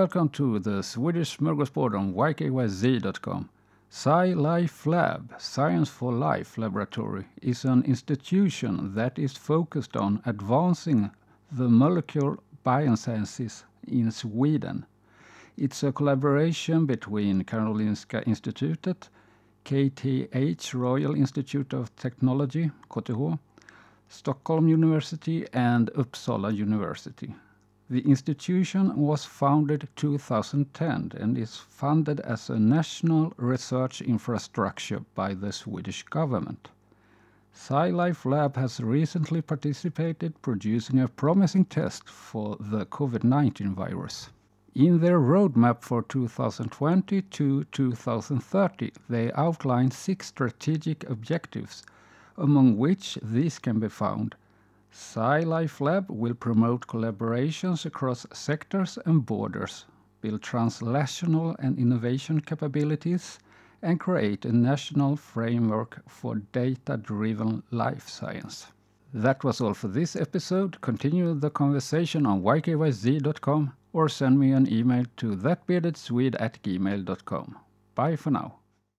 welcome to the Swedish smorgasbord on ykyz.com. SciLifeLab, Science for Life Laboratory, is an institution that is focused on advancing the molecular biosciences in Sweden. It's a collaboration between Karolinska Institutet, KTH Royal Institute of Technology, KTH, Stockholm University and Uppsala University. The institution was founded 2010 and is funded as a national research infrastructure by the Swedish government. SciLifeLab has recently participated producing a promising test for the COVID-19 virus. In their roadmap for 2020 to 2030, they outline six strategic objectives, among which these can be found SciLifeLab will promote collaborations across sectors and borders, build translational and innovation capabilities, and create a national framework for data-driven life science. That was all for this episode. Continue the conversation on ykyz.com or send me an email to thatbeardedswede at gmail.com. Bye for now.